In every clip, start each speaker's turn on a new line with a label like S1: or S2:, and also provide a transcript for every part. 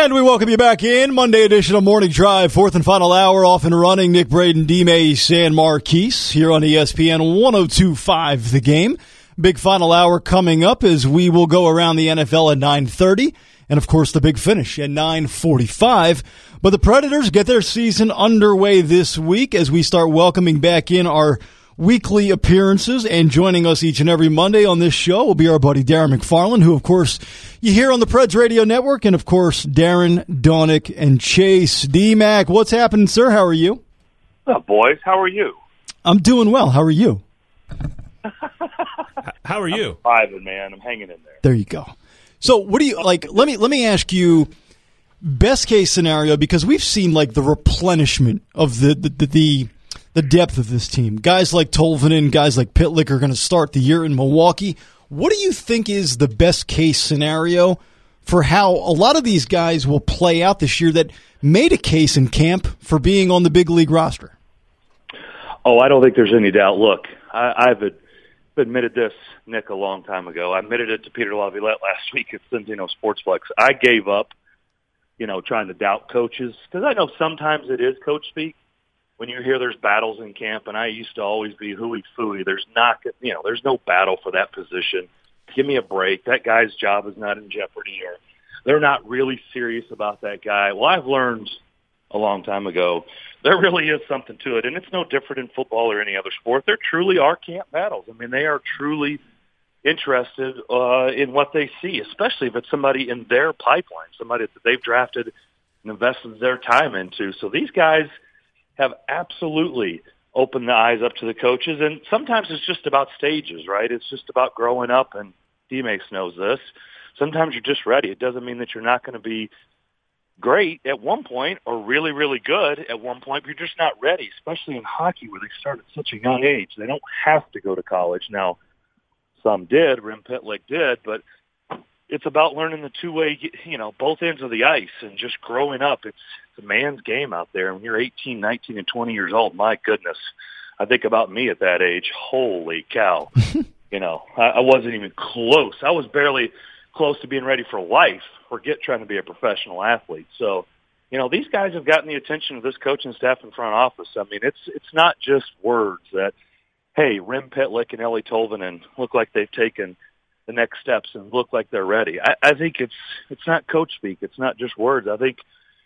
S1: And we welcome you back in Monday edition of Morning Drive, fourth and final hour, off and running. Nick Braden, D. May, San Marquise here on ESPN 1025 The Game. Big final hour coming up as we will go around the NFL at 930 and of course the big finish at 945. But the Predators get their season underway this week as we start welcoming back in our weekly appearances. And joining us each and every Monday on this show will be our buddy Darren McFarland, who, of course, you hear on the Preds Radio Network. And, of course, Darren, Donick, and Chase. D-Mac, what's happening, sir? How are you?
S2: Up, boys? How are you?
S1: I'm doing well. How are you?
S3: How are you?
S2: I'm man. I'm hanging in there.
S1: There you go. So, what do you like? Let me let me ask you best case scenario because we've seen like the replenishment of the the, the, the the depth of this team. Guys like Tolvanen, guys like Pitlick are going to start the year in Milwaukee. What do you think is the best case scenario for how a lot of these guys will play out this year that made a case in camp for being on the big league roster?
S2: Oh, I don't think there's any doubt. Look, I, I've admitted this, Nick, a long time ago. I admitted it to Peter Laviolette last week at Centennial Sportsplex. I gave up, you know, trying to doubt coaches because I know sometimes it is coach speak when you hear there's battles in camp, and I used to always be hooey fooey. There's not, you know, there's no battle for that position. Give me a break. That guy's job is not in jeopardy, or they're not really serious about that guy. Well, I've learned a long time ago there really is something to it, and it's no different in football or any other sport. There truly are camp battles. I mean, they are truly interested uh, in what they see, especially if it's somebody in their pipeline, somebody that they've drafted and invested their time into. So these guys have absolutely opened the eyes up to the coaches. And sometimes it's just about stages, right? It's just about growing up, and D-Makes knows this. Sometimes you're just ready. It doesn't mean that you're not going to be great at one point or really, really good at one point, but you're just not ready, especially in hockey where they start at such a young age. They don't have to go to college. Now, some did, Rem Pitlick did, but it's about learning the two way, you know, both ends of the ice and just growing up. It's, it's a man's game out there. When you're 18, 19, and 20 years old, my goodness, I think about me at that age. Holy cow. you know, I, I wasn't even close. I was barely close to being ready for life. Forget trying to be a professional athlete. So, you know, these guys have gotten the attention of this coaching staff and front office. I mean, it's it's not just words that, hey, Rem Pitlick and Eeli Tolvanen look like they've taken – the next steps and look like they're ready. I, I think it's it's not coach speak. It's not just words. I think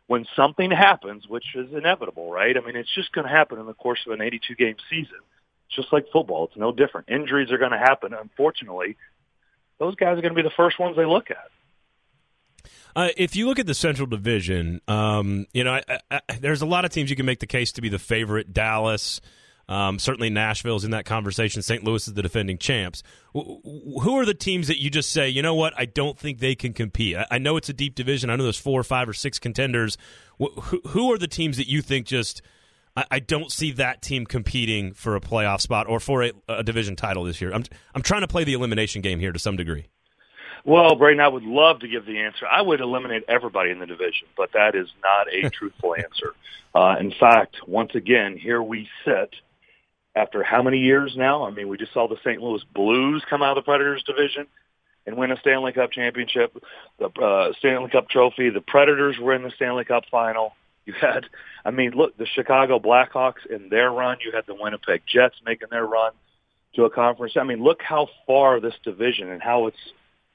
S2: when something happens, which is inevitable, right? I mean, it's just going to happen in the course of an 82 game season. It's just like football. It's no different. Injuries are going to happen. Unfortunately, those guys are going to be the first ones they look at.
S3: Uh, if you look at the Central Division, um, you know, I, I, there's a lot of teams you can make the case to be the favorite. Dallas, um, certainly, Nashville's in that conversation. St. Louis is the defending champs. Who are the teams that you just say, you know what? I don't think they can compete. I know it's a deep division. I know there's four or five or six contenders. Who are the teams that you think just? I don't see that team competing for a playoff spot or for a, a division title this year. I'm I'm trying to play the elimination game here to some degree.
S2: Well, Braden, I would love to give the answer. I would eliminate everybody in the division, but that is not a truthful answer. Uh, in fact, once again, here we sit after how many years now? I mean, we just saw the St. Louis Blues come out of the Predators division and win a Stanley Cup championship, the uh, Stanley Cup trophy. The Predators were in the Stanley Cup final. You had, I mean, look, the Chicago Blackhawks in their run. You had the Winnipeg Jets making their run to a conference. I mean, look how far this division and how it's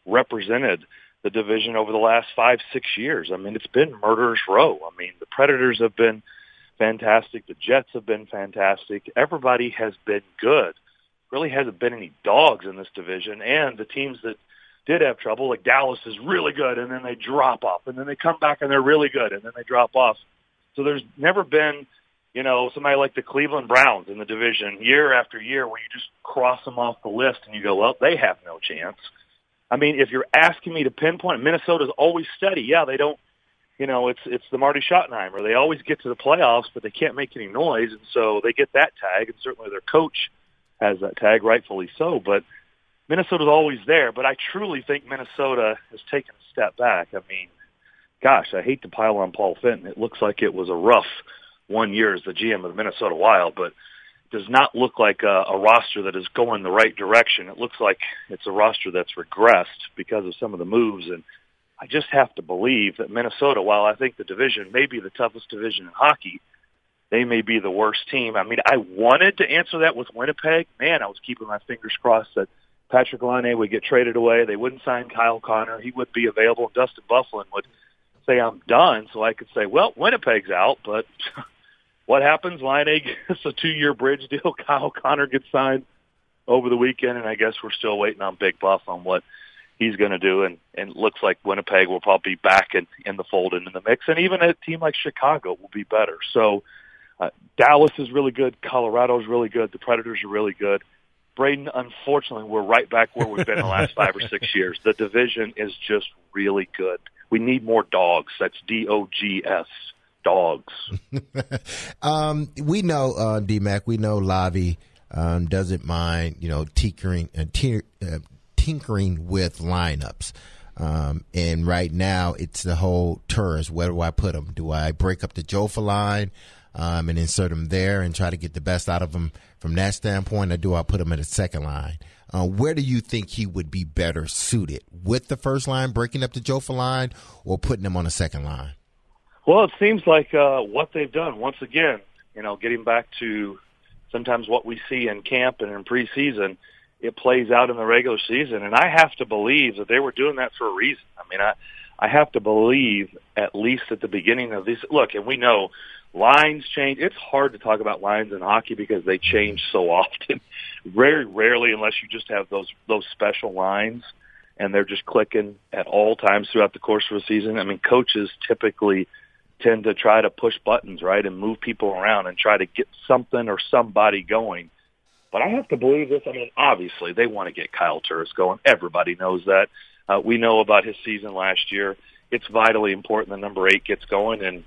S2: represented the division over the last five, six years. I mean, it's been murderer's row. I mean, the Predators have been – fantastic. The Jets have been fantastic. Everybody has been good. Really hasn't been any dogs in this division. And the teams that did have trouble, like Dallas is really good, and then they drop off, and then they come back and they're really good, and then they drop off. So there's never been, you know, somebody like the Cleveland Browns in the division year after year where you just cross them off the list and you go, well, they have no chance. I mean, if you're asking me to pinpoint, Minnesota's always steady. Yeah, they don't you know, it's it's the Marty Schottenheimer. They always get to the playoffs, but they can't make any noise, and so they get that tag. And certainly their coach has that tag, rightfully so. But Minnesota's always there. But I truly think Minnesota has taken a step back. I mean, gosh, I hate to pile on Paul Fenton. It looks like it was a rough one year as the GM of the Minnesota Wild, but does not look like a, a roster that is going the right direction. It looks like it's a roster that's regressed because of some of the moves and I just have to believe that Minnesota, while I think the division may be the toughest division in hockey, they may be the worst team. I mean, I wanted to answer that with Winnipeg. Man, I was keeping my fingers crossed that Patrik Laine would get traded away. They wouldn't sign Kyle Connor. He would be available. Dustin Byfuglien would say, I'm done. So I could say, well, Winnipeg's out, but what happens? Laine gets a two-year bridge deal. Kyle Connor gets signed over the weekend, and I guess we're still waiting on Big Buff on what he's going to do. And, and it looks like Winnipeg will probably be back in, in the fold and in the mix. And even a team like Chicago will be better. So uh, Dallas is really good. Colorado is really good. The Predators are really good. Braden, unfortunately, we're right back where we've been the last five or six years. The division is just really good. We need more dogs. That's D O G S dogs.
S4: um, we know uh, DMAC. We know Lavi um, doesn't mind, you know, tinkering, uh, t- uh, tinkering with lineups. Um, and right now, it's the whole Turris. Where do I put them? Do I break up the Jofa line um, and insert them there and try to get the best out of them from that standpoint, or do I put them at a second line? Uh, where do you think he would be better suited with the first line, breaking up the Jofa line, or putting him on a second line?
S2: Well, it seems like uh, what they've done once again. You know, getting back to sometimes what we see in camp and in preseason, it plays out in the regular season. And I have to believe that they were doing that for a reason. I mean, I I have to believe at least at the beginning of this. Look, and we know lines change. It's hard to talk about lines in hockey because they change so often. Very rarely, unless you just have those those special lines and they're just clicking at all times throughout the course of a season. I mean, coaches typically tend to try to push buttons, right, and move people around and try to get something or somebody going. But I have to believe this. I mean, obviously they want to get Kyle Turris going. Everybody knows that. Uh, we know about his season last year. It's vitally important the number eight gets going, and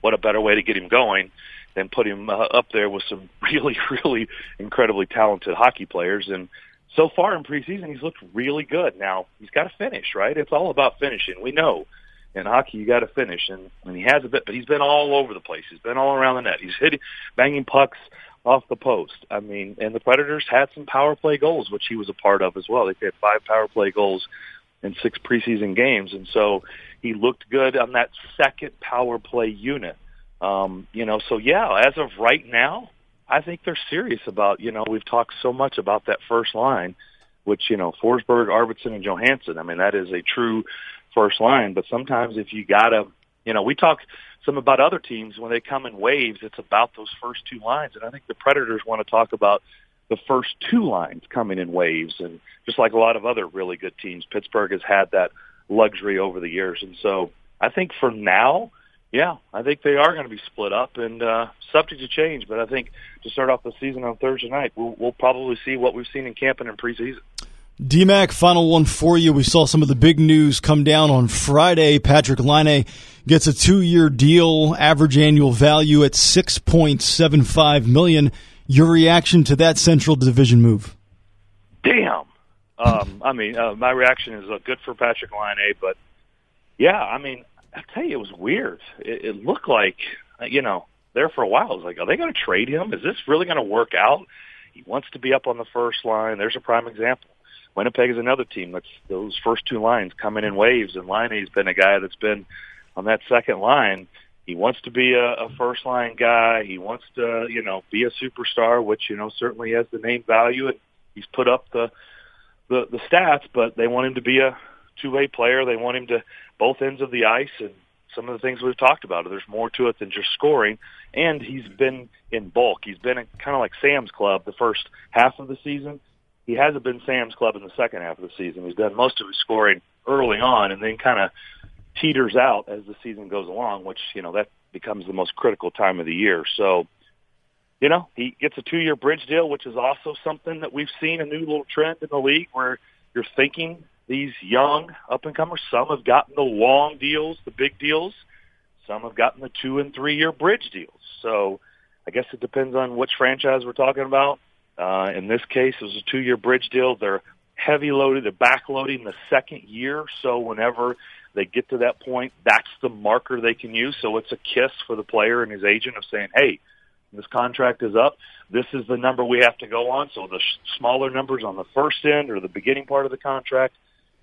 S2: what a better way to get him going than put him uh, up there with some really, really incredibly talented hockey players. And so far in preseason, he's looked really good. Now he's got to finish, right? It's all about finishing. We know in hockey you got to finish, and and he has a bit, but he's been all over the place. He's been all around the net. He's hitting, banging pucks off the post. I mean, and the Predators had some power play goals, which he was a part of as well. They had five power play goals in six preseason games, and so he looked good on that second power play unit. Um, you know, so yeah, as of right now, I think they're serious about. You know, we've talked so much about that first line, which you know, Forsberg, Arvidsson, and Johansen. I mean, that is a true first line. But sometimes if you gotta, you know, we talk some about other teams when they come in waves. It's about those first two lines, and I think the Predators want to talk about the first two lines coming in waves, and just like a lot of other really good teams, Pittsburgh has had that luxury over the years, and so I think for now. Yeah, I think they are going to be split up and uh, subject to change. But I think to start off the season on Thursday night, we'll, we'll probably see what we've seen in camp and in preseason.
S1: DMAC, final one for you. We saw some of the big news come down on Friday. Patrik Laine gets a two-year deal, average annual value at six point seven five million. Your reaction to that Central Division move?
S2: Damn. Um, I mean, uh, my reaction is uh, good for Patrik Laine, but yeah, I mean, I tell you, it was weird. It, it looked like, you know, there for a while. I was like, are they going to trade him? Is this really going to work out? He wants to be up on the first line. There's a prime example. Winnipeg is another team that's those first two lines coming in waves, and Laine's been a guy that's been on that second line. He wants to be a, a first line guy. He wants to, you know, be a superstar, which you know certainly has the name value, and he's put up the the, the stats. But they want him to be a two way player. They want him to both ends of the ice, and some of the things we've talked about. There's more to it than just scoring. And he's been in bulk. He's been kind of like Sam's Club the first half of the season he hasn't been Sam's Club in the second half of the season. He's done most of his scoring early on and then kind of teeters out as the season goes along, which, you know, that becomes the most critical time of the year. So, you know, he gets a two-year bridge deal, which is also something that we've seen a new little trend in the league where you're thinking these young up-and-comers, some have gotten the long deals, the big deals. Some have gotten the two and three-year bridge deals. So I guess it depends on which franchise we're talking about. Uh, in this case, it was a two-year bridge deal. They're heavy loaded. They're back backloading the second year. So whenever they get to that point, that's the marker they can use. So it's a kiss for the player and his agent of saying, hey, this contract is up. This is the number we have to go on. So the sh- smaller numbers on the first end or the beginning part of the contract,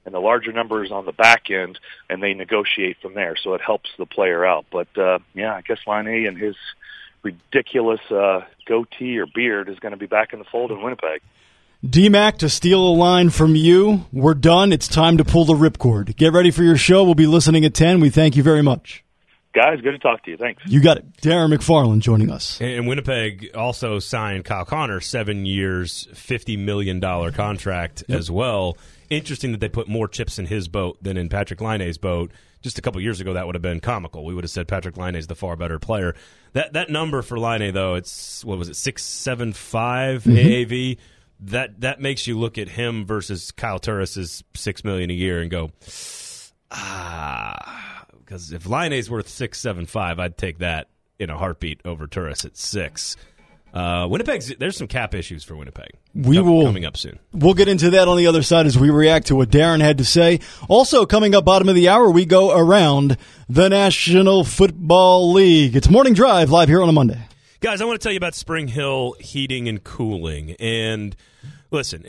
S2: and the larger numbers on the back end, and they negotiate from there. So it helps the player out. But uh, yeah, I guess Laine and his ridiculous uh, goatee or beard is going to be back in the fold in Winnipeg.
S1: DMAC, to steal a line from you, we're done. It's time to pull the ripcord. Get ready for your show. We'll be listening at 10. We thank you very much.
S2: Guys, good to talk to you. Thanks.
S1: You got it. Darren McFarland joining us.
S3: And Winnipeg also signed Kyle Connor, seven years, $50 million contract yep. as well. Interesting that they put more chips in his boat than in Patrik Laine's boat. Just a couple years ago, that would have been comical. We would have said Patrik Laine is the far better player. That that number for Laine, though, it's what was it, six seven five mm-hmm. AAV that that makes you look at him versus Kyle Turris's six million a year and go, ah, because if Laine is worth six seven five, I'd take that in a heartbeat over Turris at six. Uh, Winnipeg's there's some cap issues for Winnipeg.
S1: We will
S3: coming up soon.
S1: We'll get into that on the other side as we react to what Darren had to say. Also coming up bottom of the hour, we go around the National Football League. It's Morning Drive live here on a Monday.
S3: Guys, I want to tell you about Spring Hill Heating and Cooling. And listen,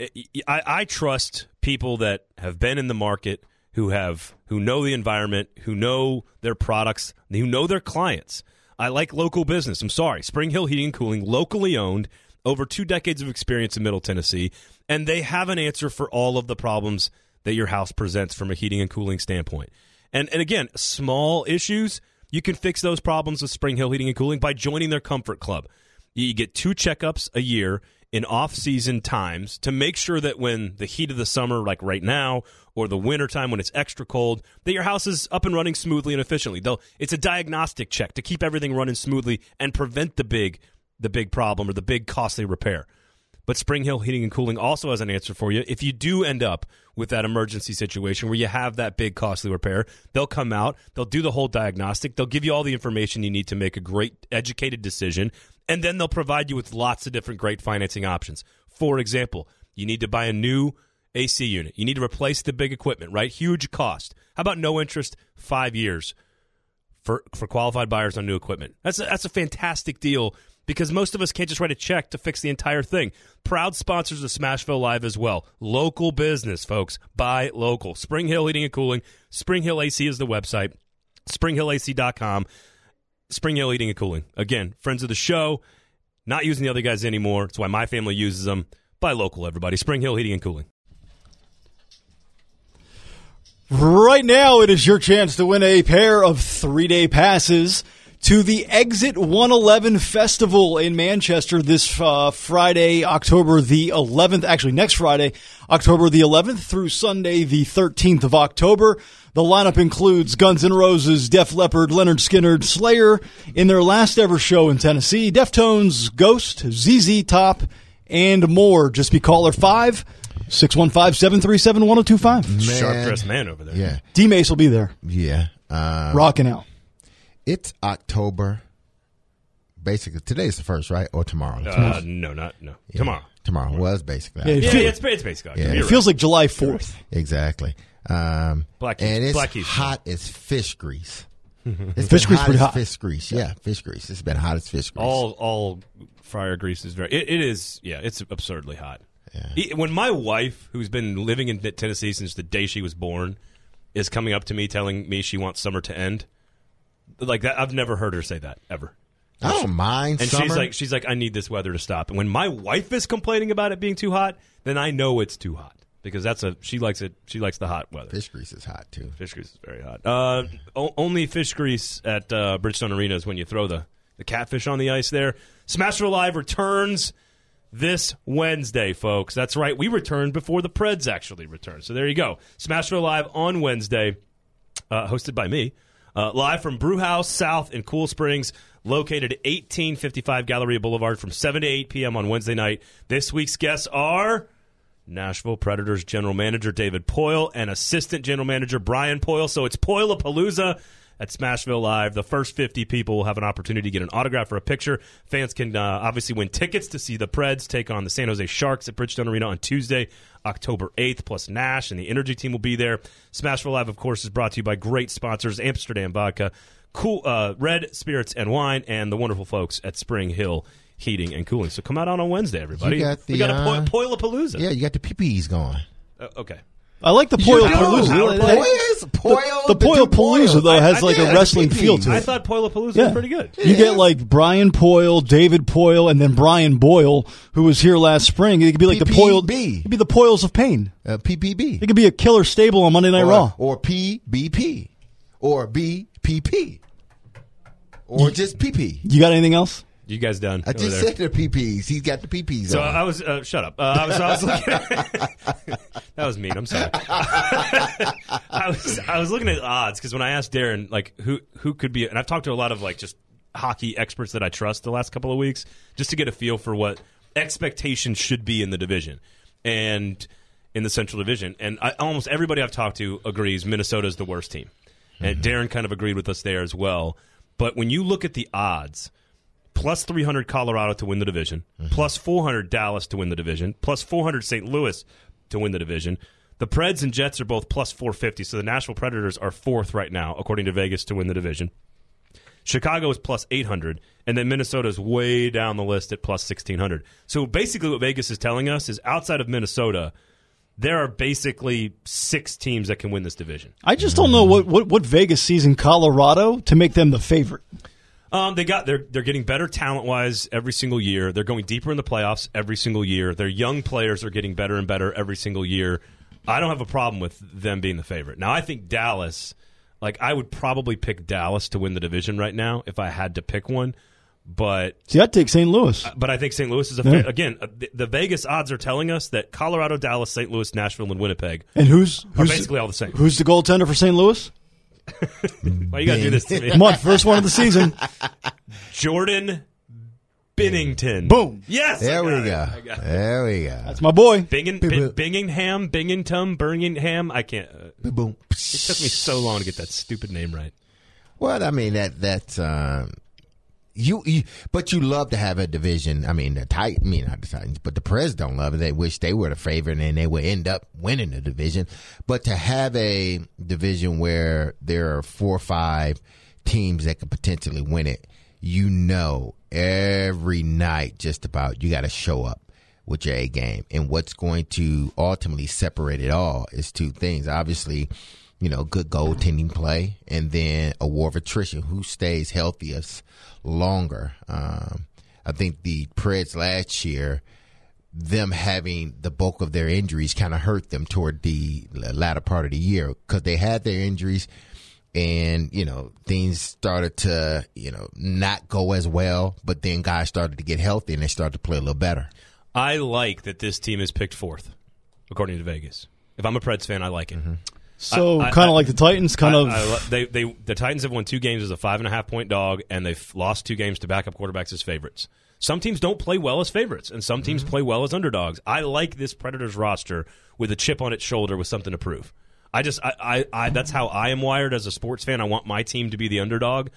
S3: I, I trust people that have been in the market, who have who know the environment, who know their products, who know their clients. I like local business. I'm sorry, Spring Hill Heating and Cooling, locally owned, over two decades of experience in Middle Tennessee, and they have an answer for all of the problems that your house presents from a heating and cooling standpoint. And and again, small issues you can fix those problems with Spring Hill Heating and Cooling by joining their Comfort Club. You get two checkups a year in off-season times to make sure that when the heat of the summer, like right now, or the winter time when it's extra cold, that your house is up and running smoothly and efficiently. Though it's a diagnostic check to keep everything running smoothly and prevent the big the big problem or the big costly repair. But Spring Hill Heating and Cooling also has an answer for you. If you do end up with that emergency situation where you have that big costly repair, they'll come out, they'll do the whole diagnostic, they'll give you all the information you need to make a great educated decision, and then they'll provide you with lots of different great financing options. For example, you need to buy a new AC unit. You need to replace the big equipment, right? Huge cost. How about no interest, 5 years for for qualified buyers on new equipment? That's a, that's a fantastic deal because most of us can't just write a check to fix the entire thing. Proud sponsors of Smashville Live as well. Local business, folks. Buy local. Spring Hill Heating and Cooling. Spring Hill AC is the website. SpringHillAC.com. Spring Hill Heating and Cooling. Again, friends of the show. Not using the other guys anymore. That's why my family uses them. Buy local, everybody. Spring Hill Heating and Cooling.
S1: Right now, it is your chance to win a pair of three day passes to the Exit 111 Festival in Manchester this uh, Friday, October the 11th. Actually, next Friday, October the 11th through Sunday, the 13th of October. The lineup includes Guns N' Roses, Def Leppard, Lynyrd Skynyrd, Slayer in their last ever show in Tennessee, Deftones, Ghost, ZZ Top, and more. Just be caller 5 615 737 1025.
S3: Sharp dressed man over there.
S4: Yeah.
S1: D Mace will be there.
S4: Yeah.
S1: Um, Rocking out.
S4: It's October. Basically, today's the first, right? Or tomorrow?
S3: Uh, no, not no.
S4: Yeah.
S3: Tomorrow.
S4: Tomorrow was basically.
S1: Yeah,
S3: Yeah, it's, it's basically.
S4: Yeah.
S1: It feels
S3: right.
S1: like July 4th.
S4: Exactly. Um,
S3: Black Keys-
S4: and it's
S3: Black Keys.
S4: hot as fish grease. It's
S1: Fish grease pretty hot.
S4: Fish grease, yeah, fish grease. It's been hot as fish grease.
S3: all all fryer grease is very. It, it is. Yeah, it's absurdly hot.
S4: Yeah.
S3: When my wife, who's been living in Tennessee since the day she was born, is coming up to me telling me she wants summer to end, like that, I've never heard her say that ever.
S4: I don't mind
S3: And
S4: summer.
S3: she's like, she's like, I need this weather to stop. And when my wife is complaining about it being too hot, then I know it's too hot because that's a she likes it. She likes the hot weather.
S4: fish grease is hot too.
S3: Fish grease is very hot. Uh, o- only fish grease at uh, Bridgestone Arena is when you throw the, the catfish on the ice there. Smashville Live returns this Wednesday, folks. That's right. We returned before the Preds actually returned. So there you go. Smashville Live on Wednesday, uh, hosted by me. Uh, live from Brewhouse South in Cool Springs, located at 1855 Galleria Boulevard from 7 to 8 p.m. on Wednesday night. This week's guests are Nashville Predators general manager David Poile and assistant general manager Brian Poile. So it's Poile-a-Palooza at Smashville Live. The first 50 people will have an opportunity to get an autograph or a picture. Fans can uh, obviously win tickets to see the Preds take on the San Jose Sharks at Bridgestone Arena on Tuesday, October 8th, plus Nash and the Energy team will be there. Smashville Live, of course, is brought to you by great sponsors Amsterdam Vodka, Cool uh, Red Spirits and Wine, and the wonderful folks at Spring Hill Heating and Cooling. So come out on a Wednesday, everybody.
S4: You got
S3: we
S4: the,
S3: got a
S4: uh,
S3: po- Poile-a-Palooza.
S4: Yeah, you got the PPEs going.
S3: Uh, okay.
S1: I like the
S4: You
S1: Poyo. Palooza.
S3: Power
S1: The, the Poyo Palooza though has
S3: I-
S1: like
S3: I
S1: a
S3: think
S1: wrestling feel to it.
S3: I thought Poilapalooza
S1: Yeah.
S3: was pretty good.
S1: You get like Brian Poile, David Poile, and then Brian Boyle, who was here last spring. It could be like the Poile.
S4: PPB.
S1: It could be the Poils of Pain.
S4: Uh, PPB.
S1: It could be a killer stable on Monday Night
S4: or,
S1: Raw.
S4: or PBP or BPP or just PP.
S1: You got anything else?
S3: You guys done?
S4: I just said the PPs. He's got the PPs
S3: So
S4: on.
S3: I was uh, shut up. Uh, I was, I was looking. At, that was mean. I'm sorry. I was I was looking at odds because when I asked Darren like who who could be, and I've talked to a lot of like just hockey experts that I trust the last couple of weeks just to get a feel for what expectations should be in the division and in the Central Division. And I, almost everybody I've talked to agrees Minnesota is the worst team, and Darren kind of agreed with us there as well. But when you look at the odds plus 300 Colorado to win the division, mm-hmm. plus 400 Dallas to win the division, plus 400 St. Louis to win the division. The Preds and Jets are both plus 450, so the Nashville Predators are fourth right now, according to Vegas, to win the division. Chicago is plus 800, and then Minnesota is way down the list at plus 1600. So basically, what Vegas is telling us is outside of Minnesota, there are basically six teams that can win this division.
S1: I just don't know what, what, what Vegas sees in Colorado to make them the favorite.
S3: Um, they got they're they're getting better talent wise every single year. They're going deeper in the playoffs every single year. Their young players are getting better and better every single year. I don't have a problem with them being the favorite. Now I think Dallas, like I would probably pick Dallas to win the division right now if I had to pick one. But
S1: See, I'd take St. Louis.
S3: but I think St. Louis is a
S1: Yeah.
S3: fa- again uh, the, the Vegas odds are telling us that Colorado, Dallas, St. Louis, Nashville, and Winnipeg
S1: And who's
S3: are
S1: who's
S3: basically all the same.
S1: who's the goaltender for St. Louis?
S3: Why you gotta do this to me?
S1: Come on, first one of the season.
S3: Jordan Binnington.
S1: Boom.
S3: Yes.
S4: There we
S3: it.
S4: go.
S3: I got it.
S4: There we go.
S1: That's my boy.
S3: Bingen,
S4: People-
S3: Bing, Bingingham, Binghamton, Birmingham. I can't. Uh,
S4: Boom.
S3: it took me so long to get that stupid name right.
S4: Well, I mean that that um, you, you, but you love to have a division. I mean the Titan, I mean not the Titans, but the Preds don't love it. They wish they were the favorite and they would end up winning the division. But to have a division where there are four or five teams that could potentially win it, you know, every night just about you got to show up with your A game. And what's going to ultimately separate it all is two things. Obviously, you know, good goaltending play, and then a war of attrition. Who stays healthiest longer? Um, I think the Preds last year, them having the bulk of their injuries kind of hurt them toward the latter part of the year because they had their injuries and you know things started to you know not go as well but then guys started to get healthy and they started to play a little better
S3: I like that this team is picked fourth, according to Vegas. If I'm a Preds fan, I like it.
S1: So kind of like the Titans, kind
S3: I-
S1: of.
S3: I they, they, the Titans have won two games as a five and a half point dog, and they've lost two games to backup quarterbacks as favorites. Some teams don't play well as favorites, and some teams play well as underdogs. I like this Predators roster with a chip on its shoulder with something to prove. I just, I, I, I, that's how I am wired as a sports fan. I want my team to be the underdog,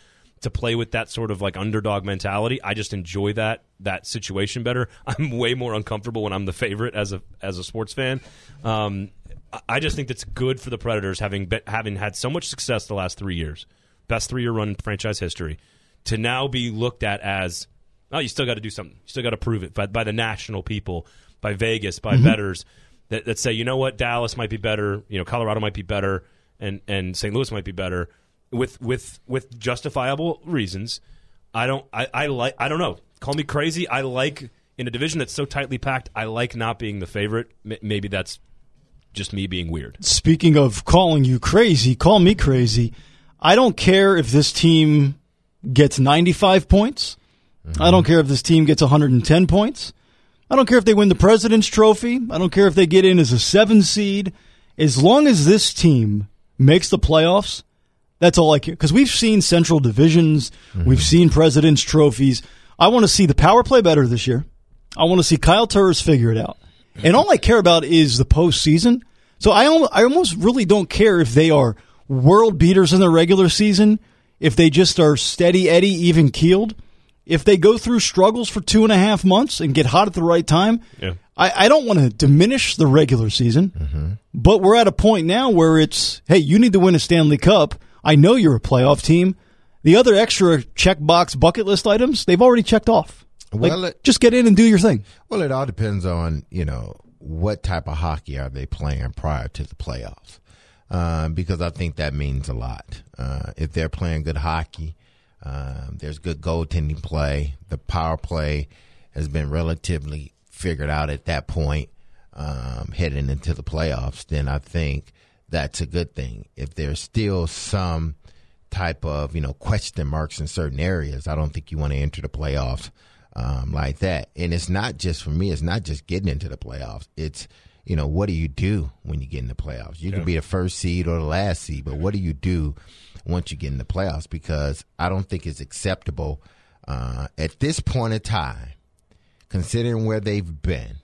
S3: to play with that sort of like underdog mentality. I just enjoy that that situation better. I'm way more uncomfortable when I'm the favorite as a as a sports fan. Um, I- just think that's good for the Predators having been, having had so much success the last three years, best three year run in franchise history, to now be looked at as oh you still got to do something, you still got to prove it by, by the national people, by Vegas, by mm-hmm. betters that, that say you know what Dallas might be better, you know Colorado might be better, and and St. Louis might be better with with with justifiable reasons. I don't I, I like I don't know. Call me crazy. I like in a division that's so tightly packed. I like not being the favorite. M- maybe that's just me being weird.
S1: Speaking of calling you crazy, call me crazy. I don't care if this team gets 95 points. I don't care if this team gets 110 points. I don't care if they win the President's Trophy. I don't care if they get in as a seven seed. As long as this team makes the playoffs, that's all I care. Because we've seen Central Divisions, mm-hmm. we've seen President's Trophies. I want to see the power play better this year. I want to see Kyle Turris figure it out. And all I care about is the postseason. So I, I almost really don't care if they are world beaters in the regular season, if they just are steady Eddie, even keeled. If they go through struggles for two and a half months and get hot at the right time,
S3: Yeah.
S1: I, I don't want to diminish the regular season, mm-hmm. but we're at a point now where it's, hey, you need to win a Stanley Cup. I know you're a playoff team. The other extra checkbox bucket list items, they've already checked off. Like,
S4: Well, it-
S1: just get in and do your thing.
S4: Well, it all depends on you know what type of hockey are they playing prior to the playoffs? Um, because I think that means a lot. Uh, if they're playing good hockey, um, there's good goaltending play. The power play has been relatively figured out at that point, um, heading into the playoffs. Then I think that's a good thing. If there's still some type of you know question marks in certain areas, I don't think you want to enter the playoffs um, like that. And it's not just for me. It's not just getting into the playoffs. It's you know what do you do when you get in the playoffs? You yeah. can be the first seed or the last seed, but what do you do once you get in the playoffs? Because I don't think it's acceptable uh, at this point in time, considering where they've been.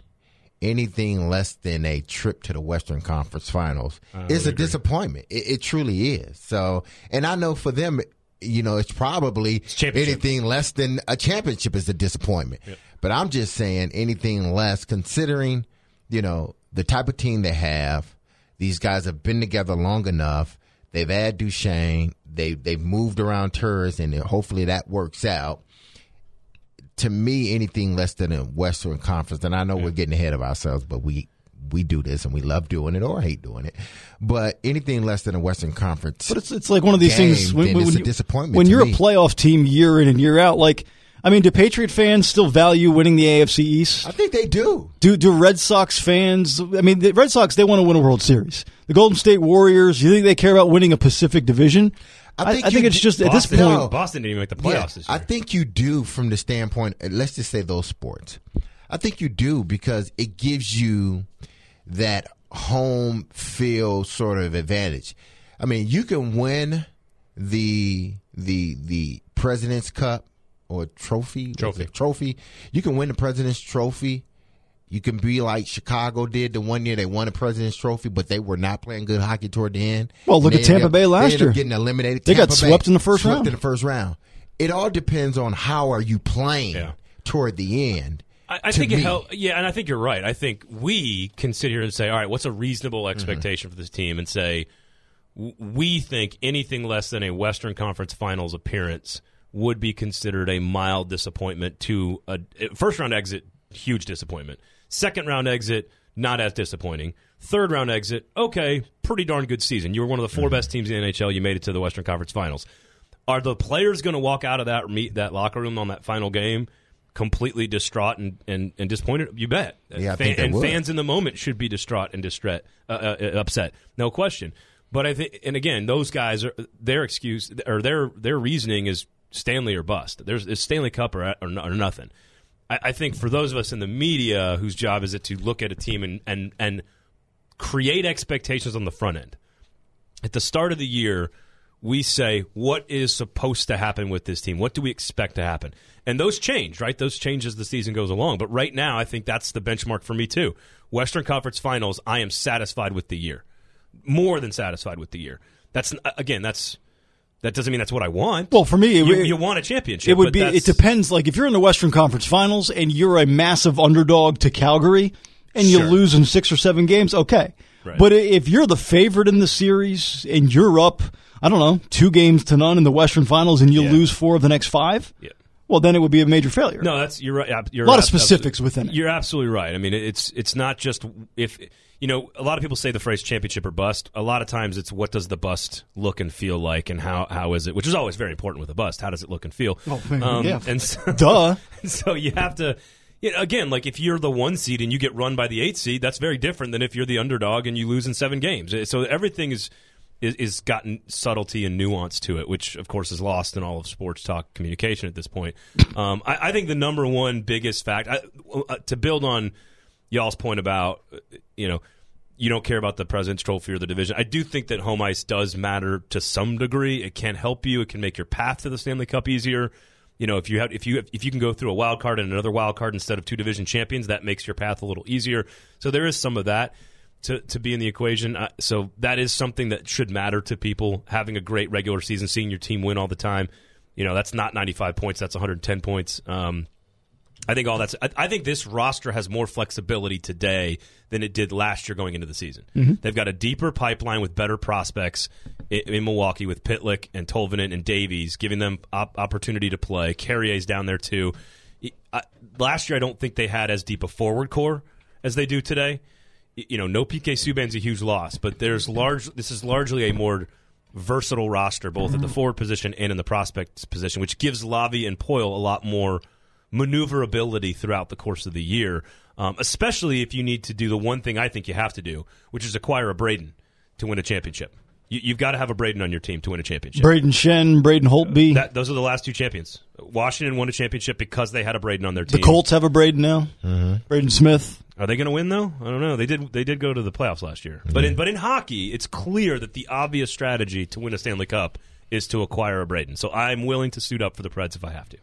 S4: Anything less than a trip to the Western Conference Finals is a agree. disappointment. It, it truly is. So, and I know for them, you know, it's probably it's anything less than a championship is a disappointment. Yep. But I'm just saying anything less, considering, you know, the type of team they have. These guys have been together long enough. They've had Duchene. They they've moved around Turris, and hopefully that works out. To me, anything less than a Western Conference, and I know yeah. we're getting ahead of ourselves, but we we do this and we love doing it or hate doing it. But anything less than a Western Conference,
S1: but it's it's like one of these
S4: game,
S1: things
S4: when, when it's you, a disappointment.
S1: When you're
S4: me.
S1: a playoff team year in and year out, like. I mean, do Patriot fans still value winning the AFC East?
S4: I think they do.
S1: Do do Red Sox fans? I mean, the Red Sox they want to win a World Series. The Golden State Warriors, you think they care about winning a Pacific Division? I think, I, I think it's just
S3: Boston,
S1: at this point.
S3: No. Boston didn't even make the playoffs.
S4: Yeah, I think you do from the standpoint. Let's just say those sports. I think you do because it gives you that home field sort of advantage. I mean, you can win the the the President's Cup or trophy
S3: trophy
S4: trophy. You can win the President's Trophy. You can be like Chicago did the one year they won the President's Trophy, but they were not playing good hockey toward the end.
S1: Well, look at Tampa up, Bay last year,
S4: getting eliminated.
S1: They
S4: Tampa
S1: got swept
S4: Bay,
S1: in the first
S4: round.
S1: in
S4: the first round. It all depends on how are you playing yeah. toward the end.
S3: I, I think me. it helps. Yeah, and I think you're right. I think we can sit here and say, all right, what's a reasonable mm-hmm. expectation mm-hmm. for this team, and say we think anything less than a Western Conference Finals appearance would be considered a mild disappointment to a first round exit. Huge disappointment. Second round exit, not as disappointing. Third round exit, okay, pretty darn good season. You were one of the 4 mm-hmm. best teams in the NHL. You made it to the Western Conference Finals. Are the players going to walk out of that meet that locker room on that final game completely distraught and, and, and disappointed? You bet.
S4: Yeah,
S3: Fan,
S4: and
S3: would. fans in the moment should be distraught and distraught, uh, uh, uh, upset, no question. But I think, and again, those guys are their excuse or their their reasoning is Stanley or bust. There's it's Stanley Cup or, or, or nothing. I, I, think for those of us in the media whose job is it to look at a team and and and create expectations on the front end. At the start of the year, we say what is supposed to happen with this team. What do we expect to happen? And those change, right? Those change as the season goes along. But right now, I think that's the benchmark for me too. Western Conference Finals, I am satisfied with the year, more than satisfied with the year. That's again, that's that doesn't mean that's what I want.
S1: Well, for me,
S3: it, you, you, want a championship.
S1: It would be. It depends. Like if you're in the Western Conference Finals and you're a massive underdog to Calgary, and you lose in six or seven games, okay. Right. But if you're the favorite in the series and you're up, I don't know, two games to none in the Western Finals, and you yeah. lose four of the next five,
S3: yeah
S1: well, then it would be a major failure.
S3: No, that's you're right. You're
S1: a lot of specifics within it.
S3: You're absolutely right. I mean, it's it's not just if you know. A lot of people say the phrase "championship or bust." A lot of times, it's what does the bust look and feel like, and how how is it? Which is always very important with a bust. How does it look and feel?
S1: Oh, um, yeah.
S3: And so,
S1: duh.
S3: So you have to. You know, again, like if you're the one seed and you get run by the eight seed, that's very different than if you're the underdog and you lose in seven games. So everything is is, is gotten subtlety and nuance to it, which of course is lost in all of sports talk communication at this point. Um, I, I, think the number one biggest fact I, uh, to build on y'all's point about you know you don't care about the President's Trophy or the division. I do think that home ice does matter to some degree. It can help you. It can make your path to the Stanley Cup easier. You know, if you have if you if you can go through a wild card and another wild card instead of two division champions, that makes your path a little easier. So there is some of that to, to be in the equation. Uh, so that is something that should matter to people. Having a great regular season, seeing your team win all the time. You know, that's not 95 points. That's 110 points. Um, I think all that's. I, I, think this roster has more flexibility today than it did last year going into the season.
S1: Mm-hmm.
S3: They've got a deeper pipeline with better prospects in, in Milwaukee with Pitlick and Tolvanen and Davies, giving them op- opportunity to play. Carrier's down there too. I, last year, I don't think they had as deep a forward core as they do today, you know, no PK Subban's a huge loss, but there's large. This is largely a more versatile roster, both at the forward position and in the prospects position, which gives Lavi and Poile a lot more maneuverability throughout the course of the year. Um, especially if you need to do the one thing I think you have to do, which is acquire a Braden to win a championship. You, you've got to have a Braden on your team to win a championship.
S1: Braden Schenn, Braden Holtby.
S3: That, those are the last two champions. Washington won a championship because they had a Braden on their team. the.
S1: Colts have a Braden now.
S3: Mm-hmm.
S1: Braden Smith.
S3: Are they going to win though? I don't know. They did. They did go to the playoffs last year. But in but in hockey, it's clear that the obvious strategy to win a Stanley Cup is to acquire a Braden. So I'm willing to suit up for the Preds if I have to.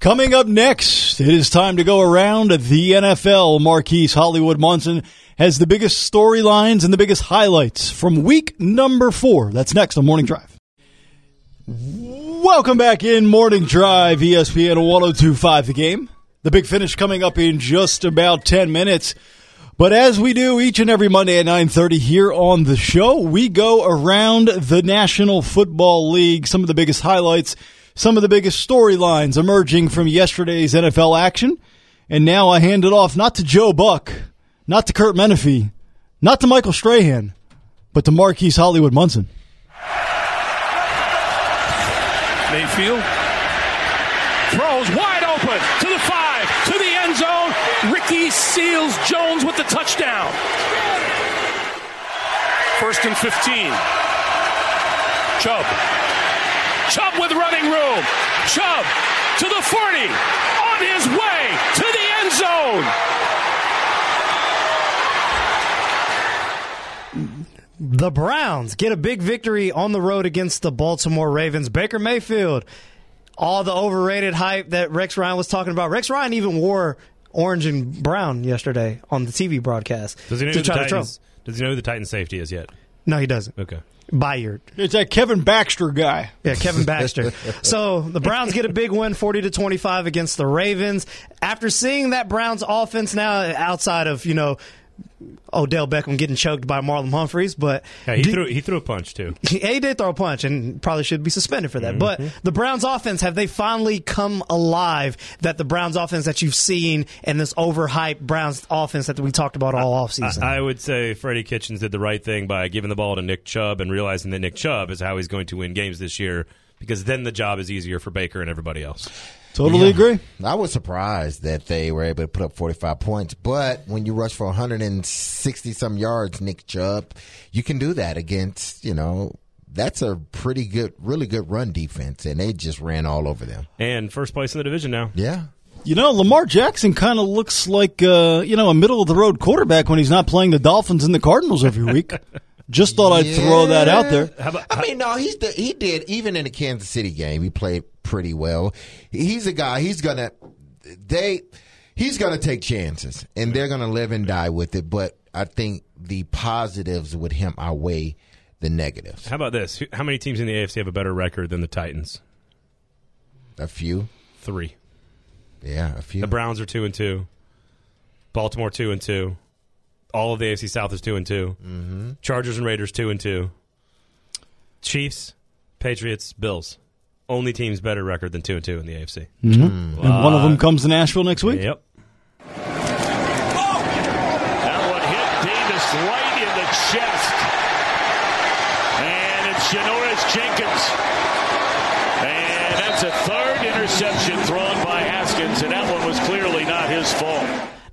S1: Coming up next, it is time to go around the NFL. Marquise Hollywood Munson has the biggest storylines and the biggest highlights from week number four. That's next on Morning Drive. Welcome back in Morning Drive, ESPN 1025 the game. The big finish coming up in just about 10 minutes. But as we do each and every Monday at 9:30 here on the show, we go around the National Football League, some of the biggest highlights, some of the biggest storylines emerging from yesterday's NFL action. And now I hand it off not to Joe Buck, not to Kurt Menefee, not to Michael Strahan, but to Marquise Hollywood Munson.
S5: Mayfield throws wide open to the five, end zone. Ricky Seals Jones with the touchdown. First and 15. Chubb. Chubb with running room. Chubb to the 40. On his way to the end zone.
S6: The Browns get a big victory on the road against the Baltimore Ravens. Baker Mayfield, all the overrated hype that Rex Ryan was talking about. Rex Ryan even wore orange and brown yesterday on the TV broadcast.
S3: Does he know
S6: to
S3: who the
S6: try to troll.
S3: Titans? Does he know who the Titan safety is yet?
S6: No, he doesn't.
S3: Okay.
S6: Byard.
S1: It's that Kevin Baxter guy.
S6: Yeah, Kevin Baxter. so the Browns get a big win, forty to twenty-five against the Ravens. After seeing that Browns offense now, outside of you know Odell Beckham getting choked by Marlon Humphreys, but
S3: Yeah, he
S6: did-
S3: threw he threw a punch too.
S6: he he did throw a punch and probably should be suspended for that.
S3: Mm-hmm.
S6: But the Browns offense, have they finally come alive that the Browns offense that you've seen and this overhyped Browns offense that we talked about all offseason?
S3: I, I would say Freddie Kitchens did the right thing by giving the ball to Nick Chubb and realizing that Nick Chubb is how he's going to win games this year because then the job is easier for Baker and everybody else.
S1: Totally
S4: Yeah.
S1: agree.
S4: I was surprised that they were able to put up 45 points, but when you rush for 160 some yards, Nick Chubb, you can do that against, you know, that's a pretty good, really good run defense, and they just ran all over them.
S3: And first place in the division now.
S4: Yeah.
S1: You know, Lamar Jackson kind of looks like uh, you know a middle of the road quarterback when he's not playing the Dolphins and the Cardinals every week. Just thought I'd throw that out there.
S3: How about
S4: I mean, no, he's the, he did even in the Kansas City game. He played pretty well. He's a guy. He's gonna they he's gonna take chances, and they're gonna live and die with it. But I think the positives with him outweigh the negatives.
S3: how about this? How many teams in the AFC have a better record than the Titans?
S4: A few,
S3: Three.
S4: yeah, a few.
S3: The Browns are two and two. Baltimore two and two. All of the AFC South is two and 2 Mm-hmm. Chargers and Raiders two and two. Chiefs, Patriots, Bills. Only teams better record than two and two in the AFC. Mm-hmm. Mm-hmm.
S1: And one of them comes to Nashville next week.
S3: Yep.
S5: That one hit Davis right in the chest. And it's Janoris Jenkins. And that's a third interception thrown by Haskins, and that one was clearly not his fault.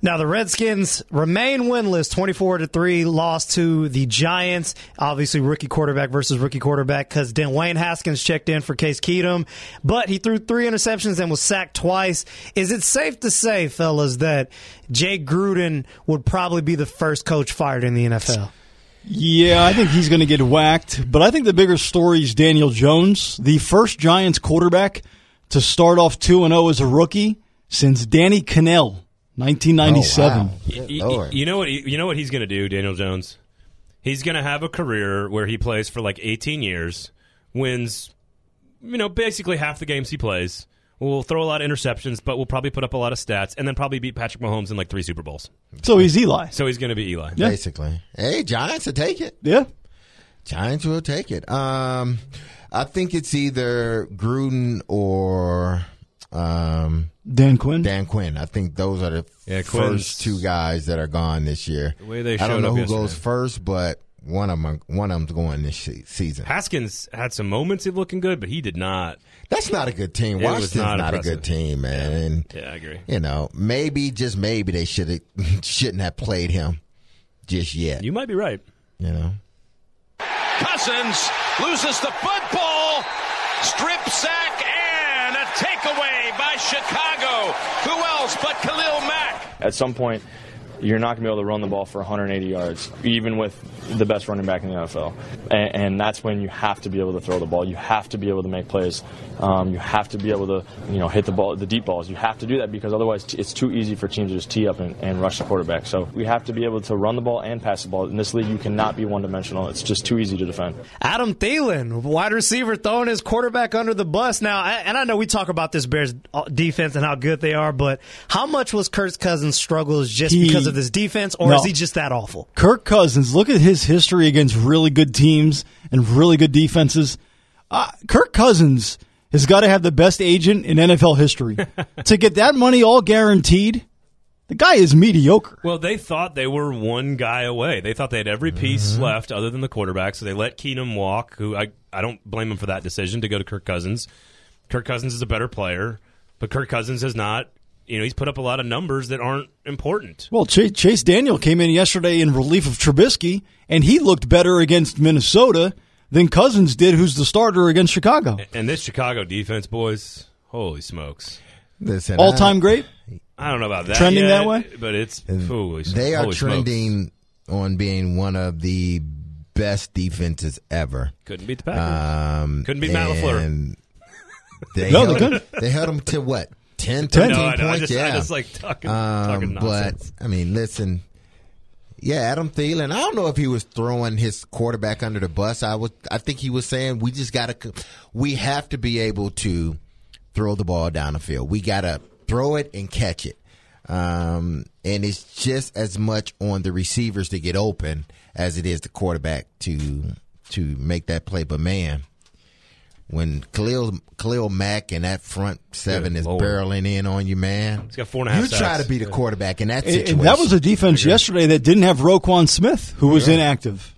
S6: Now the Redskins remain winless, twenty-four to three, lost to the Giants. Obviously, rookie quarterback versus rookie quarterback because Dwayne Haskins checked in for Case Keenum, but he threw three interceptions and was sacked twice. Is it safe to say, fellas, that Jay Gruden would probably be the first coach fired in the NFL?
S1: Yeah, I think he's going to get whacked. But I think the bigger story is Daniel Jones, the first Giants quarterback to start off 2 and 0 as a rookie since Danny Kanell, 1997.
S4: Oh, wow.
S3: Y- y- you know what? You know what he's going to do, Daniel Jones. He's going to have a career where he plays for like 18 years, wins, you know, basically half the games he plays. We'll throw a lot of interceptions, but we'll probably put up a lot of stats, and then probably beat Patrick Mahomes in like three Super Bowls.
S1: So he's Eli.
S3: So he's going to be Eli.
S1: Yeah.
S4: Basically, hey, Giants will take it.
S1: Yeah.
S4: Giants will take it. Um, I think it's either Gruden or um,
S1: Dan Quinn.
S4: Dan Quinn. I think those are the
S3: Yeah, Quinn's-
S4: first two guys that are gone this year.
S3: The way they
S4: I don't know who
S3: yesterday.
S4: goes first, but one of them, one of them's going this season.
S3: Haskins had some moments of looking good, but he did not.
S4: That's not a good team.
S3: It was
S4: Washington's
S3: not
S4: not, a good team, man. And
S3: Yeah, I agree.
S4: you know, maybe just maybe they should have shouldn't have played him just yet.
S3: You might be right.
S4: You know,
S5: Cousins loses the football. Strip sack and a takeaway by Chicago. Who else but Khalil Mack?
S7: at some point you're not going to be able to run the ball for 180 yards, even with the best running back in the NFL. And, and that's when you have to be able to throw the ball. You have to be able to make plays. Um, you have to be able to, you know, hit the ball, the deep balls. You have to do that because otherwise it's too easy for teams to just tee up and, and rush the quarterback. So we have to be able to run the ball and pass the ball. In this league, you cannot be one-dimensional. It's just too easy to defend.
S6: Adam Thielen, wide receiver, throwing his quarterback under the bus. Now, and I know we talk about this Bears uh, defense and how good they are, but how much was Kirk Cousins' struggles just
S1: He-
S6: because of this defense, or
S1: No.
S6: is he just that awful?
S1: Kirk Cousins, look at his history against really good teams and really good defenses. Uh, Kirk Cousins has got to have the best agent in NFL history. to get that money all guaranteed, the guy is mediocre.
S3: Well, they thought they were one guy away. They thought they had every piece
S1: Mm-hmm.
S3: left other than the quarterback, so they let Keenum walk, who I, I don't blame him for that decision to go to Kirk Cousins. Kirk Cousins is a better player, but Kirk Cousins has not, you know, he's put up a lot of numbers that aren't important.
S1: Well, Chase, Chase Daniel came in yesterday in relief of Trubisky, and he looked better against Minnesota than Cousins did, who's the starter against Chicago.
S3: And this Chicago defense, boys, holy smokes.
S4: listen,
S1: All time great.
S3: I don't know about that.
S1: Trending
S3: yet,
S1: that way?
S3: But it's holy,
S4: They are
S3: holy smokes.
S4: trending on being one of the best defenses ever.
S3: Couldn't beat the Packers.
S4: Um,
S3: Couldn't beat Matt LaFleur.
S4: They
S1: No,
S4: held,
S1: they couldn't.
S4: They held them to what? 10,
S1: 10.
S4: 13
S3: no, I
S4: points?
S3: just,
S4: yeah.
S3: I just like talking,
S4: Um,
S3: talking
S4: but. I mean, listen. Yeah, Adam Thielen. I don't know if he was throwing his quarterback under the bus. I was. I think he was saying we just got to. We have to be able to throw the ball down the field. We got to throw it and catch it. Um, and it's just as much on the receivers to get open as it is the quarterback to to make that play. But man, when Khalil Khalil Mack and that front seven
S3: Good
S4: is
S3: Lord.
S4: barreling in on you, man,
S3: He's got four and a half
S4: you try to be the quarterback in that
S1: And-
S4: situation.
S1: and that was a defense yesterday that didn't have Roquan Smith, who was inactive.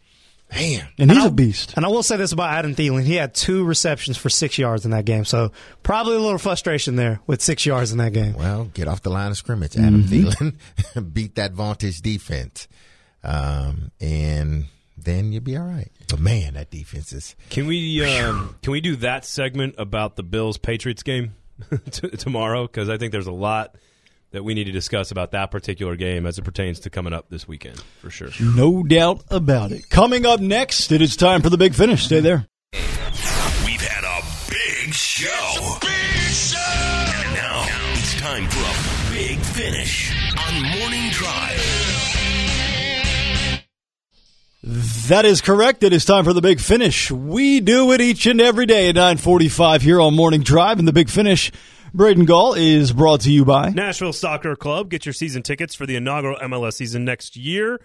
S4: man.
S1: And he's a beast.
S6: And I will say this about Adam Thielen. He had two receptions for six yards in that game. So probably a little frustration there with six yards in that game.
S4: Well, get off the line of scrimmage, Adam
S1: Mm-hmm.
S4: Thielen. Beat that Vantage defense, um, and then you'll be all right. But man, that defense is.
S3: Can we um, can we do that segment about the Bills Patriots game t- tomorrow? Because I think there's a lot that we need to discuss about that particular game as it pertains to coming up this weekend for sure.
S1: No doubt about it. Coming up next, it is time for the big finish. Stay there. That is correct. It is time for the big finish. We do it each and every day at 945 here on Morning Drive. And the big finish, Braden Gall, is brought to you by
S3: Nashville Soccer Club. Get your season tickets for the inaugural MLS season next year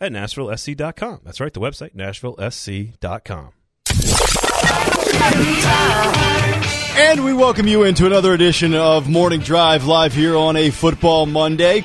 S3: at NashvilleSC.com. That's right, the website, NashvilleSC.com.
S1: And we welcome you into another edition of Morning Drive live here on a football Monday.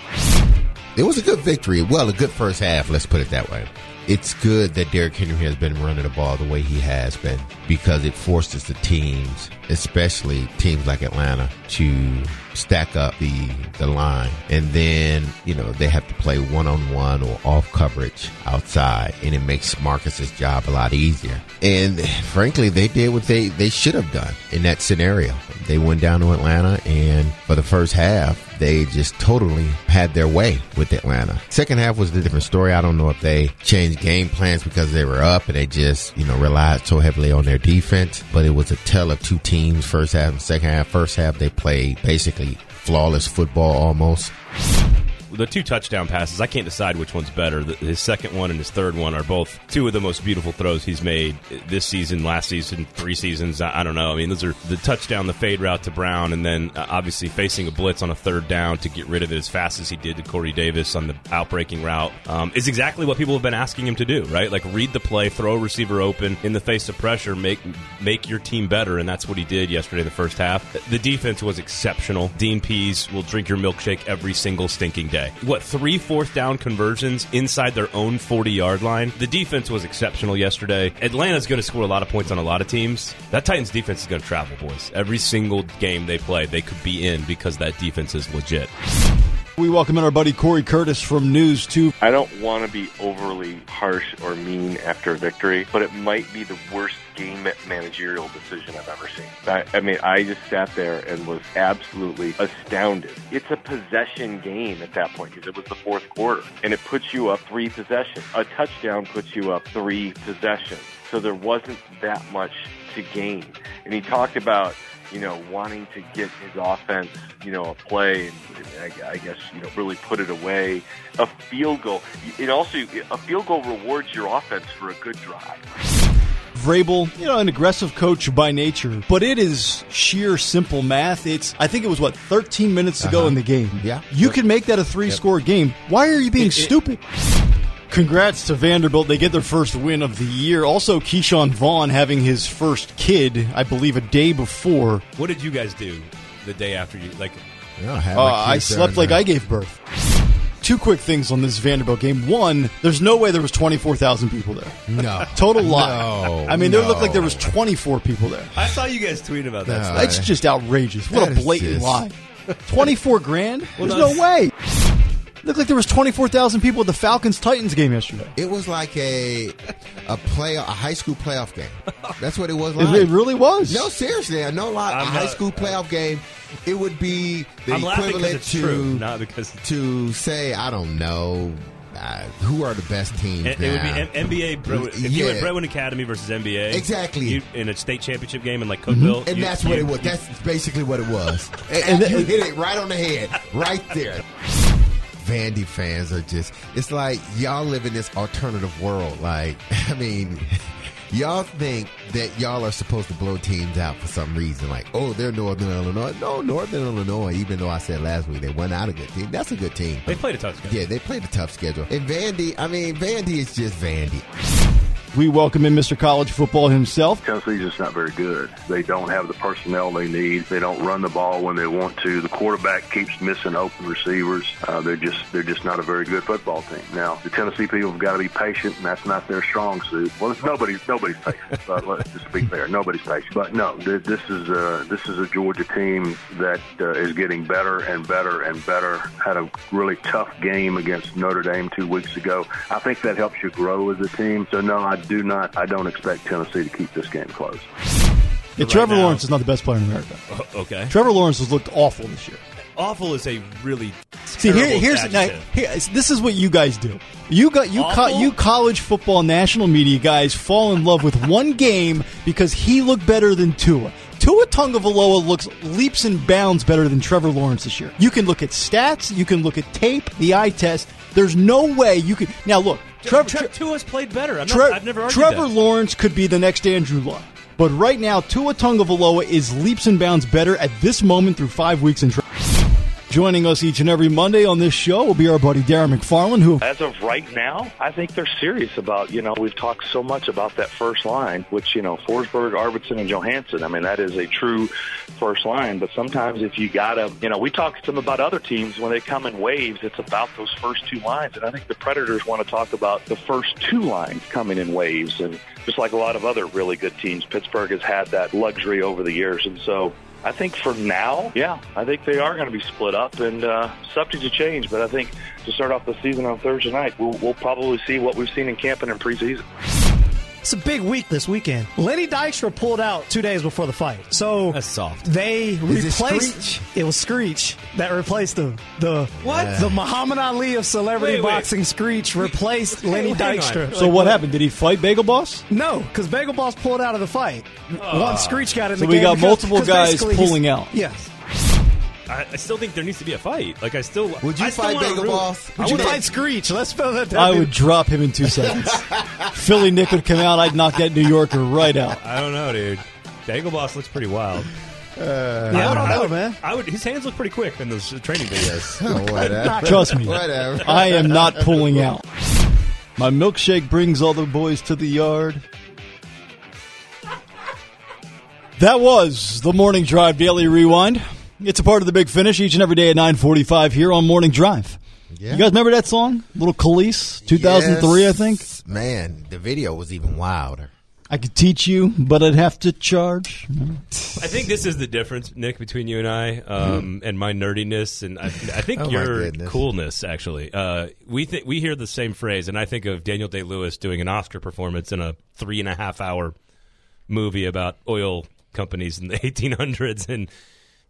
S4: It was a good victory. Well, a good first half. Let's put it that way. It's good that Derrick Henry has been running the ball the way he has been because it forces the teams, especially teams like Atlanta, to stack up the the line, and then you know they have to play one on one or off coverage outside, and it makes Marcus's job a lot easier. And frankly, they did what they they should have done in that scenario. They went down to Atlanta, and for the first half, they just totally had their way with Atlanta. Second half was a different story. I don't know if they changed game plans because they were up and they just, you know, relied so heavily on their defense. But it was a tell of two teams, first half and second half. First half, they played basically flawless football almost.
S3: The two touchdown passes. I can't decide which one's better. His second one and his third one are both two of the most beautiful throws he's made this season, last season, three seasons. I, I don't know. I mean, those are the touchdown, the fade route to Brown, and then uh, obviously facing a blitz on a third down to get rid of it as fast as he did to Corey Davis on the outbreaking route um, is exactly what people have been asking him to do. Right, like read the play, throw a receiver open in the face of pressure, make make your team better, and that's what he did yesterday in the first half. The defense was exceptional. Dean Pees will drink your milkshake every single stinking day. What three fourth down conversions inside their own forty yard line? The defense was exceptional yesterday. Atlanta's going to score a lot of points on a lot of teams. That Titans defense is going to travel, boys. Every single game they play, they could be in because that defense is legit.
S1: We welcome in our buddy Corey Curtis from News 2.
S8: I don't want to be overly harsh or mean after a victory, but it might be the worst game managerial decision I've ever seen. I, I mean, I just sat there and was absolutely astounded. It's a possession game at that point because it was the fourth quarter, and it puts you up three possessions. A touchdown puts you up three possessions. So there wasn't that much to gain. And he talked about you know, wanting to get his offense, you know, a play and I, I guess, you know, really put it away. A field goal. It also, a field goal rewards your offense for a good drive.
S1: Vrabel, you know, an aggressive coach by nature, but it is sheer simple math. It's, I think it was what, 13 minutes to uh-huh. go in the game.
S4: Yeah.
S1: You can make that a three yep. score game. Why are you being it, stupid? It, Congrats to Vanderbilt. They get their first win of the year. Also, Ke'Shawn Vaughn having his first kid, I believe, a day before.
S3: What did you guys do the day after you? Like,
S1: uh, I slept like I gave birth. Two quick things on this Vanderbilt game. One, there's no way there was 24,000 people there.
S4: No.
S1: Total lie.
S4: No,
S1: I mean,
S4: no.
S1: there looked like there was 24 people there.
S3: I saw you guys tweet about that.
S1: No, it's just outrageous. What a blatant lie. 24 grand? There's no way. Looked like there was twenty four thousand people at the Falcons Titans game yesterday.
S4: It was like a a play a high school playoff game. That's what it was like.
S1: It, it really was.
S4: No, seriously, I know. Like a high school playoff game, it would be the
S3: I'm
S4: equivalent to
S3: true, not because
S4: to say I don't know. Uh, who are the best teams?
S3: It,
S4: it
S3: would be M- MBA. Bro, if yeah. you had Brentwood Academy versus MBA,
S4: exactly,
S3: you, in a state championship game in like Cookeville,
S4: mm-hmm. and
S3: you,
S4: that's what
S3: you,
S4: it was. That's basically what it was. and, and you hit it right on the head, right there. Vandy fans are just, it's like y'all live in this alternative world. Like, I mean, y'all think that y'all are supposed to blow teams out for some reason. Like, oh, they're Northern Illinois. No, Northern Illinois, even though I said last week they went out a good team, that's a good team.
S3: They played a tough schedule.
S4: Yeah, they played a tough schedule. And Vandy, I mean, Vandy is just Vandy.
S1: We welcome in Mr. College Football himself.
S9: Tennessee's just not very good. They don't have the personnel they need. They don't run the ball when they want to. The quarterback keeps missing open receivers. Uh, they're just they're just not a very good football team. Now the Tennessee people have got to be patient, and that's not their strong suit. Well, it's nobody's nobody's patient. but let's just be fair, nobody's patient. But no, this is a, this is a Georgia team that uh, is getting better and better and better. Had a really tough game against Notre Dame two weeks ago. I think that helps you grow as a team. So no, I do not. I don't expect Tennessee to keep this game close.
S1: Yeah, Trevor right Lawrence is not the best player in America.
S3: Oh, okay.
S1: Trevor Lawrence has looked awful this year.
S3: Awful is a really
S1: see here, here's now, here, this is what you guys do. You got you co- you college football national media guys fall in love with one game because he looked better than Tua. Tua Tagovailoa looks leaps and bounds better than Trevor Lawrence this year. You can look at stats, you can look at tape, the eye test. There's no way you could now look.
S3: Trevor, Tre- Tua's played better. I'm Tre- I've never
S1: Trevor
S3: that.
S1: Lawrence could be the next Andrew Luck. But right now, Tua Tagovailoa is leaps and bounds better at this moment through five weeks in. Tra- Joining us each and every Monday on this show will be our buddy Darren McFarland, who...
S2: As of right now, I think they're serious about, you know, we've talked so much about that first line, which, you know, Forsberg, Arvidsson, and Johansen. I mean, that is a true first line. But sometimes if you got to, you know, we talk to them about other teams when they come in waves, it's about those first two lines. And I think the Predators want to talk about the first two lines coming in waves. And just like a lot of other really good teams, Pittsburgh has had that luxury over the years. And so I think for now, yeah, I think they are going to be split up and uh, subject to change. But I think to start off the season on Thursday night, we'll, we'll probably see what we've seen in camping and in preseason.
S6: It's a big week this weekend. Lenny Dykstra pulled out two days before the fight, so
S3: that's soft.
S6: They
S4: Is
S6: replaced.
S4: It,
S6: it, was Screech that replaced him. The
S3: what?
S6: The Muhammad Ali of celebrity wait, wait. boxing. Screech replaced Lenny Dykstra.
S1: So like, what happened? Did he fight Bagel Boss?
S6: No, because Bagel Boss pulled out of the fight. Uh, Once Screech got in
S1: so
S6: the
S1: we
S6: game.
S1: got
S6: because,
S1: multiple guys pulling out.
S6: Yes.
S3: I, I still think there needs to be a fight. Like I still
S4: Would you
S3: I
S4: fight Bagel
S3: really-
S4: Boss?
S3: I
S6: Would you
S3: wanna-
S6: fight Screech? Let's spell that.
S1: I would drop him in two seconds. Philly Nick would come out. I'd knock that New Yorker right out.
S3: I don't know, dude. Bagel Boss looks pretty wild.
S6: Uh, yeah, I don't know,
S3: would,
S6: man.
S3: I would. His hands look pretty quick in those training videos.
S4: Oh, whatever.
S1: Trust me.
S4: Whatever.
S1: I am not pulling out. My milkshake brings all the boys to the yard. That was the Morning Drive Daily Rewind. It's a part of the big finish each and every day at 945 here on Morning Drive.
S4: Yeah.
S1: You guys remember that song? Little Kelis, 2003, I think.
S4: Man, the video was even wilder.
S1: I could teach you, but I'd have to charge.
S3: I think this is the difference, Nick, between you and I, um, and my nerdiness, and I, I think
S4: Oh,
S3: your coolness. Actually, uh, we think we hear the same phrase, and I think of Daniel Day Lewis doing an Oscar performance in a three and a half hour movie about oil companies in the 1800s, and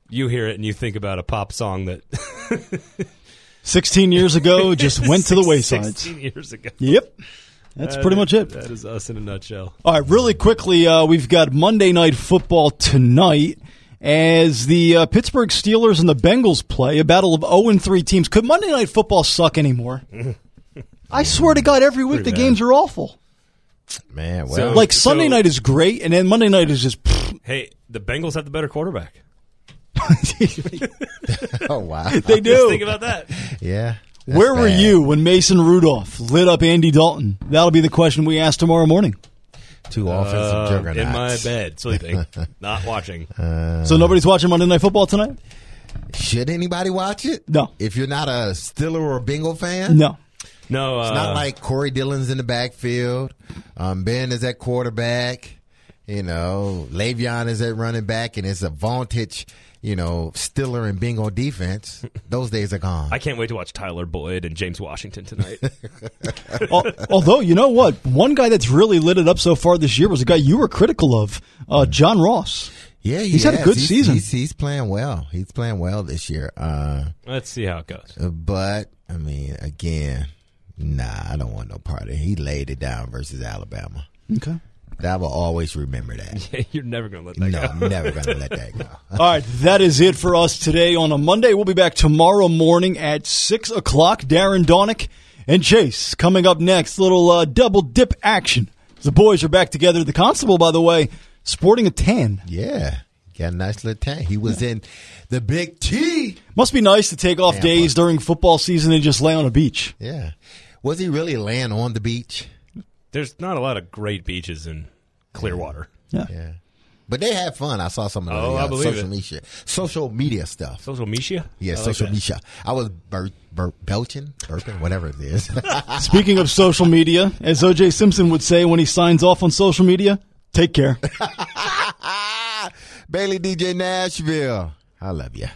S3: you hear it and you think about a pop song that
S1: 16 years ago, just went to the wayside.
S3: 16 years ago.
S1: Yep. That's
S3: That
S1: pretty
S3: is-
S1: much it.
S3: That is us in a nutshell.
S1: All right, really quickly, uh, we've got Monday Night Football tonight as the uh, Pittsburgh Steelers and the Bengals play a battle of 0 and 3 teams. Could Monday Night Football suck anymore? I swear to God, every week
S3: Pretty
S1: the
S3: bad.
S1: games are awful.
S4: Man, well,
S3: So-
S1: Like Sunday night is great, and then Monday night is just.
S3: Hey, the Bengals have the better quarterback.
S4: oh wow,
S1: they
S3: Just
S1: do.
S3: think about that.
S4: yeah. that's
S1: Where were
S4: bad.
S1: you when Mason Rudolph lit up Andy Dalton? That'll be the question we ask tomorrow morning.
S4: Two offensive
S3: Uh,
S4: juggernauts
S3: in my bed, sleeping, not watching.
S1: So nobody's watching Monday Night Football tonight?
S4: Should anybody watch it?
S1: No.
S4: If you're not a Stiller or a Bengal fan,
S1: No.
S3: No, uh,
S4: It's not like Corey Dillon's in the backfield. Um, ben is at quarterback. You know, Le'Veon is at running back, and it's a vantage. You know, Stiller and Bingo defense. Those days are gone.
S3: I can't wait to watch Tyler Boyd and James Washington tonight.
S1: Although, you know what? One guy that's really lit it up so far this year was a guy you were critical of, uh, John Ross.
S4: yeah, he
S1: he's had a good
S4: He's-
S1: season.
S4: He's, he's playing well. He's playing well this year. Uh,
S3: Let's see how it goes.
S4: but I mean, again, nah, I don't want no part of it. He laid it down versus Alabama.
S1: Okay.
S4: I will always remember that.
S3: Yeah, You're never going to let that
S4: No,
S3: go.
S4: I'm never gonna let that go.
S1: All right, that is it for us today on a Monday. We'll be back tomorrow morning at 6 o'clock. Darren Donick and Chase coming up next. Little uh, double dip action. The boys are back together. The constable, by the way, sporting a tan.
S4: Yeah, got a nice little tank. He was in the Big T.
S1: Must be nice to take off
S4: Tampa.
S1: days during football season and just lay on a beach.
S4: Yeah, was he really laying on the beach?
S3: There's not a lot of great beaches in Clearwater.
S1: Yeah.
S4: Yeah, but they had fun. I saw some of the
S3: Oh,
S4: uh,
S3: believe
S4: social
S3: it.
S4: media, social media stuff.
S3: Social media?
S4: Yeah,
S3: I like
S4: social
S3: that.
S4: media. I was bur- bur- belching, burping, whatever it is.
S1: Speaking of social media, as OJ Simpson would say when he signs off on social media, take care.
S4: Bailey DJ Nashville. I love you.